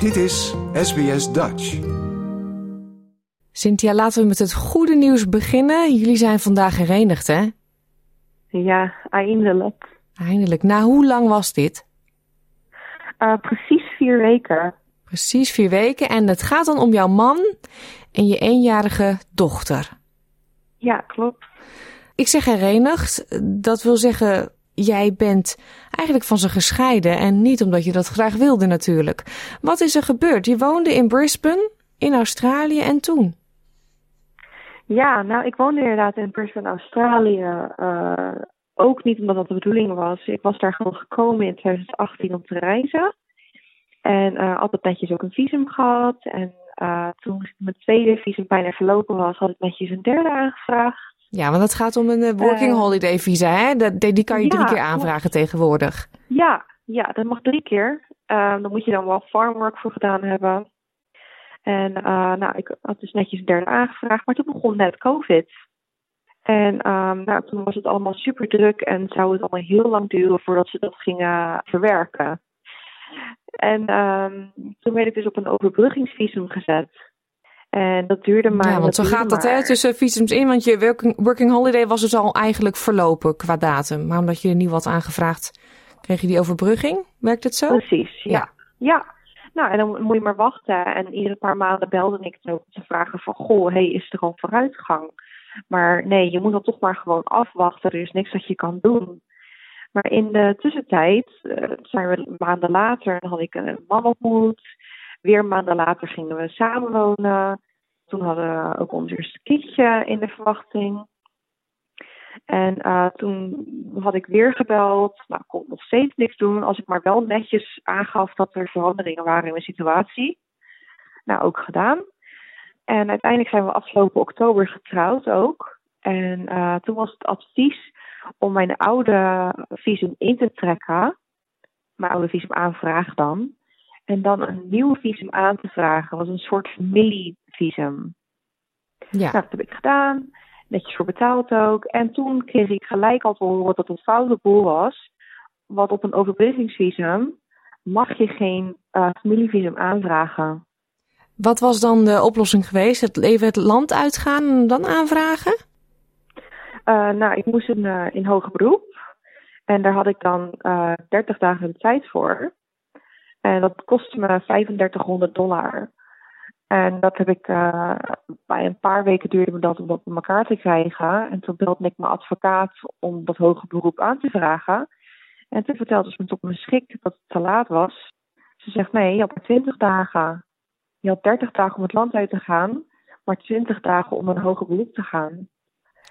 Dit is SBS Dutch. Cynthia, laten we met het goede nieuws beginnen. Jullie zijn vandaag herenigd, hè? Ja, eindelijk. Eindelijk. Na hoe lang was dit? Uh, precies vier weken. Precies vier weken. En het gaat dan om jouw man en je eenjarige dochter. Ja, klopt. Ik zeg herenigd. Dat wil zeggen, jij bent eigenlijk van ze gescheiden. En niet omdat je dat graag wilde natuurlijk. Wat is er gebeurd? Je woonde in Brisbane, in Australië en toen? Ja, nou, ik woonde inderdaad in Brisbane, Australië. Uh, ook niet omdat dat de bedoeling was. Ik was daar gewoon gekomen in 2018 om te reizen. En uh, altijd netjes ook een visum gehad. En uh, toen mijn tweede visum bijna verlopen was, had ik netjes een derde aangevraagd. Ja, want het gaat om een working holiday visa, hè? Dat, die kan je drie keer aanvragen tegenwoordig. Ja, ja, dat mag drie keer. Uh, dan moet je dan wel farmwork voor gedaan hebben. En uh, nou, ik had dus netjes een derde aangevraagd, maar toen begon net COVID. En um, nou, toen was het allemaal super druk en zou het allemaal heel lang duren voordat ze dat gingen verwerken. En um, toen werd ik dus op een overbruggingsvisum gezet. En dat duurde maar. Ja, want zo gaat dat hè, tussen visums in. Want je working, working holiday was dus al eigenlijk verlopen qua datum. Maar omdat je er nieuw had aangevraagd, kreeg je die overbrugging. Werkt het zo? Precies, ja. ja. ja. Nou, en dan moet je maar wachten. En iedere paar maanden belde ik ook te vragen van... Goh, hey, is er al vooruitgang? Maar nee, je moet dan toch maar gewoon afwachten. Er is niks dat je kan doen. Maar in de tussentijd uh, zijn we maanden later... Dan had ik een man ontmoet. Weer maanden later gingen we samenwonen. Toen hadden we ook ons eerste kindje in de verwachting. En uh, toen had ik weer gebeld. Nou, ik kon nog steeds niks doen. Als ik maar wel netjes aangaf dat er veranderingen waren in mijn situatie. Nou, ook gedaan. En uiteindelijk zijn we afgelopen oktober getrouwd ook. En uh, toen was het advies om mijn oude visum in te trekken. Mijn oude visum aanvraag dan. En dan een nieuw visum aan te vragen. Dat was een soort familievisum. Ja. Nou, dat heb ik gedaan netjes voor betaald ook. En toen kreeg ik gelijk al te horen dat het foute boel was. Want op een overbruggingsvisum mag je geen uh, familievisum aanvragen. Wat was dan de oplossing geweest? Het even het land uitgaan en dan aanvragen? Uh, nou, ik moest in, uh, in hoger beroep. En daar had ik dan 30 dagen de tijd voor. En dat kostte me 3500 dollar. En dat heb ik uh, bij een paar weken duurde me dat om dat bij elkaar te krijgen. En toen belde ik mijn advocaat om dat hoge beroep aan te vragen. En toen vertelde ze me tot mijn schrik dat het te laat was. Ze zegt nee, je had maar 20 dagen. Je had 30 dagen om het land uit te gaan, maar 20 dagen om een hoger beroep te gaan.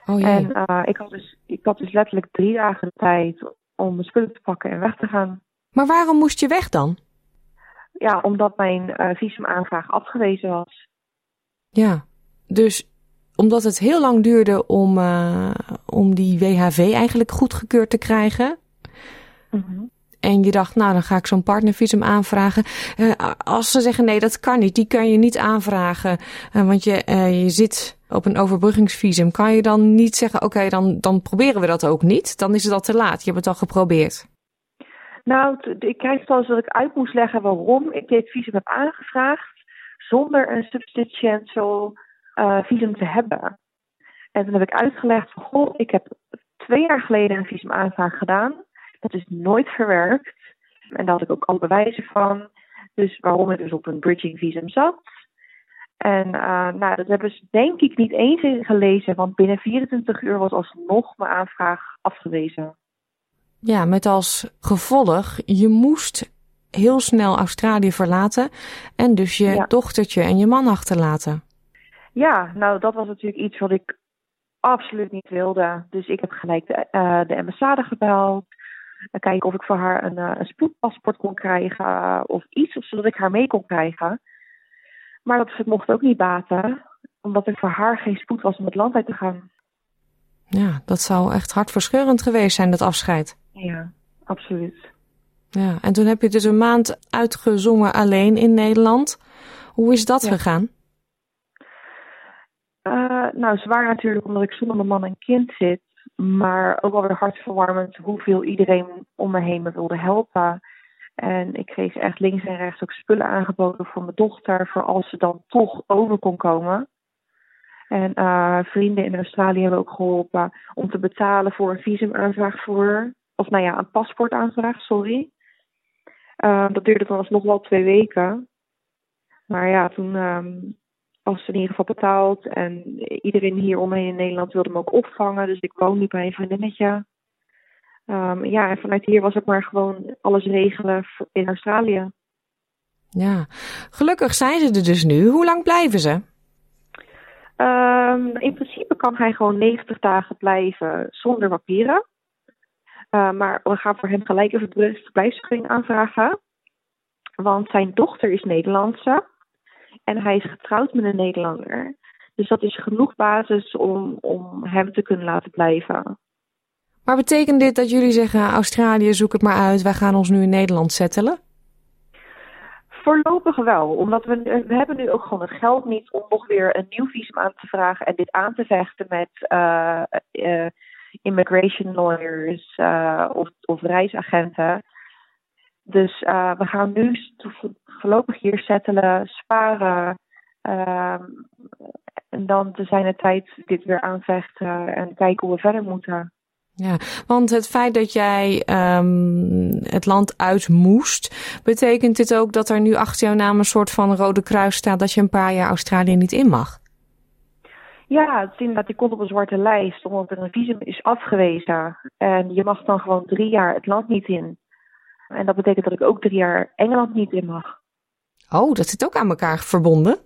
Oh, en uh, ik, had dus, ik had dus letterlijk drie dagen de tijd om mijn spullen te pakken en weg te gaan. Maar waarom moest je weg dan? Ja, omdat mijn uh, visumaanvraag afgewezen was. Ja, dus omdat het heel lang duurde om, uh, om die WHV eigenlijk goedgekeurd te krijgen. Mm -hmm. En je dacht, nou dan ga ik zo'n partnervisum aanvragen. Uh, als ze zeggen nee, dat kan niet, die kan je niet aanvragen. want je, je zit op een overbruggingsvisum. Kan je dan niet zeggen, oké, okay, dan, dan proberen we dat ook niet. Dan is het al te laat, je hebt het al geprobeerd. Nou, ik krijg eens dat ik uit moest leggen waarom ik dit visum heb aangevraagd zonder een substantial uh, visum te hebben. En toen heb ik uitgelegd van, goh, ik heb twee jaar geleden een visumaanvraag gedaan. Dat is nooit verwerkt. En daar had ik ook alle bewijzen van. Dus waarom ik dus op een bridging visum zat. En uh, nou, dat hebben ze denk ik niet eens gelezen, want binnen 24 uur was alsnog mijn aanvraag afgewezen. Ja, met als gevolg, je moest heel snel Australië verlaten en dus je ja. dochtertje en je man achterlaten. Ja, nou dat was natuurlijk iets wat ik absoluut niet wilde. Dus ik heb gelijk de, uh, de ambassade gebeld. Uh, kijken of ik voor haar een, uh, een spoedpaspoort kon krijgen of iets, zodat ik haar mee kon krijgen. Maar dat mocht ook niet baten, omdat er voor haar geen spoed was om het land uit te gaan. Ja, dat zou echt hartverscheurend geweest zijn, dat afscheid. Ja, absoluut. Ja, en toen heb je dus een maand uitgezongen alleen in Nederland. Hoe is dat ja. gegaan? Uh, nou, zwaar natuurlijk omdat ik zonder mijn man en kind zit. Maar ook wel weer hartverwarmend hoeveel iedereen om me heen me wilde helpen. En ik kreeg echt links en rechts ook spullen aangeboden voor mijn dochter, voor als ze dan toch over kon komen. En uh, vrienden in Australië hebben ook geholpen om te betalen voor een visumaanvraag voor, of nou ja, een paspoortaanvraag, sorry. Uh, dat duurde dan alsnog wel twee weken. Maar ja, toen um, was het in ieder geval betaald. En iedereen hier omheen in Nederland wilde me ook opvangen. Dus ik woon nu bij een vriendinnetje. Um, ja, en vanuit hier was het maar gewoon alles regelen in Australië. Ja, gelukkig zijn ze er dus nu. Hoe lang blijven ze? Um, in principe kan hij gewoon 90 dagen blijven zonder papieren. Uh, maar we gaan voor hem gelijk even de verblijfsvergunning aanvragen. Want zijn dochter is Nederlandse. En hij is getrouwd met een Nederlander. Dus dat is genoeg basis om, om hem te kunnen laten blijven. Maar betekent dit dat jullie zeggen: Australië, zoek het maar uit, wij gaan ons nu in Nederland settelen? Voorlopig wel, omdat we, we hebben nu ook gewoon het geld niet om nog weer een nieuw visum aan te vragen en dit aan te vechten met uh, uh, immigration lawyers uh, of, reisagenten. Dus we gaan nu voorlopig hier settelen, sparen. Uh, en dan te zijn de tijd dit weer aanvechten en kijken hoe we verder moeten. Ja, want het feit dat jij um, het land uit moest, betekent dit ook dat er nu achter jouw naam een soort van rode kruis staat dat je een paar jaar Australië niet in mag? Ja, het is inderdaad, je komt op een zwarte lijst omdat er een visum is afgewezen. En je mag dan gewoon drie jaar het land niet in. En dat betekent dat ik ook drie jaar Engeland niet in mag. Oh, dat zit ook aan elkaar verbonden?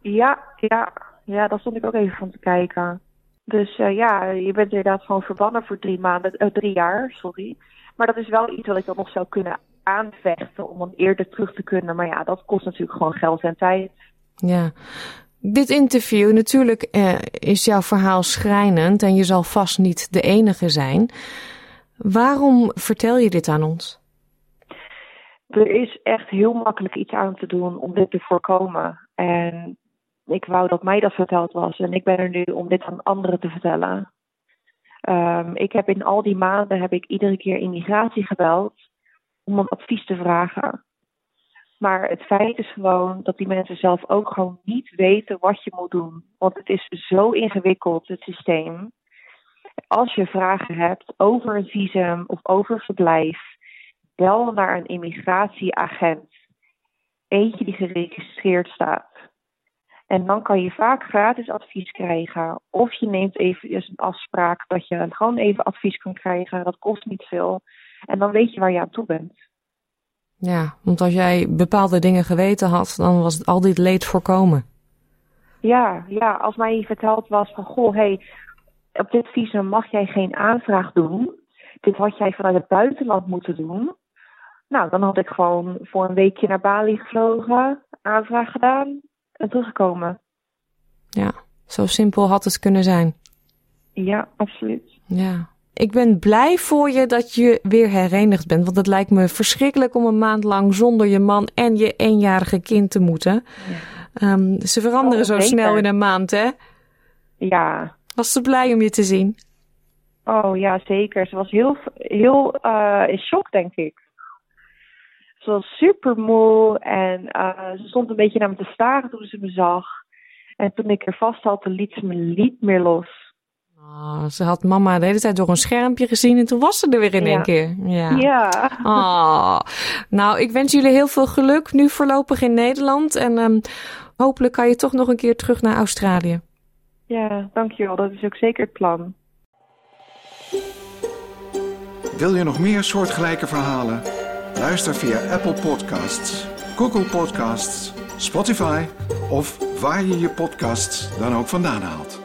Ja, ja, ja, daar stond ik ook even van te kijken. Dus uh, ja, je bent inderdaad gewoon verbannen voor drie maanden, uh, drie jaar, sorry. Maar dat is wel iets wat ik dan nog zou kunnen aanvechten om dan eerder terug te kunnen. Maar ja, dat kost natuurlijk gewoon geld en tijd. Ja. Dit interview, natuurlijk uh, is jouw verhaal schrijnend en je zal vast niet de enige zijn. Waarom vertel je dit aan ons? Er is echt heel makkelijk iets aan te doen om dit te voorkomen. En ik wou dat mij dat verteld was. En ik ben er nu om dit aan anderen te vertellen. Um, ik heb in al die maanden heb ik iedere keer immigratie gebeld om een advies te vragen. Maar het feit is gewoon dat die mensen zelf ook gewoon niet weten wat je moet doen. Want het is zo ingewikkeld, het systeem. Als je vragen hebt over een visum of over verblijf, bel naar een immigratieagent. Eentje die geregistreerd staat. En dan kan je vaak gratis advies krijgen. Of je neemt even een afspraak dat je gewoon even advies kan krijgen. Dat kost niet veel. En dan weet je waar je aan toe bent. Ja, want als jij bepaalde dingen geweten had, dan was het al dit leed voorkomen. Ja, ja, als mij verteld was van goh, hey, op dit visum mag jij geen aanvraag doen. Dit had jij vanuit het buitenland moeten doen. Nou, dan had ik gewoon voor een weekje naar Bali gevlogen, aanvraag gedaan en teruggekomen. Ja, zo simpel had het kunnen zijn. Ja, absoluut. Ja. Ik ben blij voor je dat je weer herenigd bent. Want het lijkt me verschrikkelijk om een maand lang zonder je man en je eenjarige kind te moeten. Ja. Um, ze veranderen oh, zo snel in een maand, hè? Ja. Was ze blij om je te zien? Oh ja, zeker. Ze was heel, heel uh, in shock, denk ik. Ze was super moe en uh, ze stond een beetje naar me te staren toen ze me zag. En toen ik er vast had, liet ze me niet meer los. Oh, ze had mama de hele tijd door een schermpje gezien en toen was ze er weer in ja. één keer. Ja. ja. Oh. Nou, ik wens jullie heel veel geluk nu voorlopig in Nederland. En um, hopelijk kan je toch nog een keer terug naar Australië. Ja, dankjewel. Dat is ook zeker het plan. Wil je nog meer soortgelijke verhalen? Luister via Apple Podcasts, Google Podcasts, Spotify of waar je je podcasts dan ook vandaan haalt.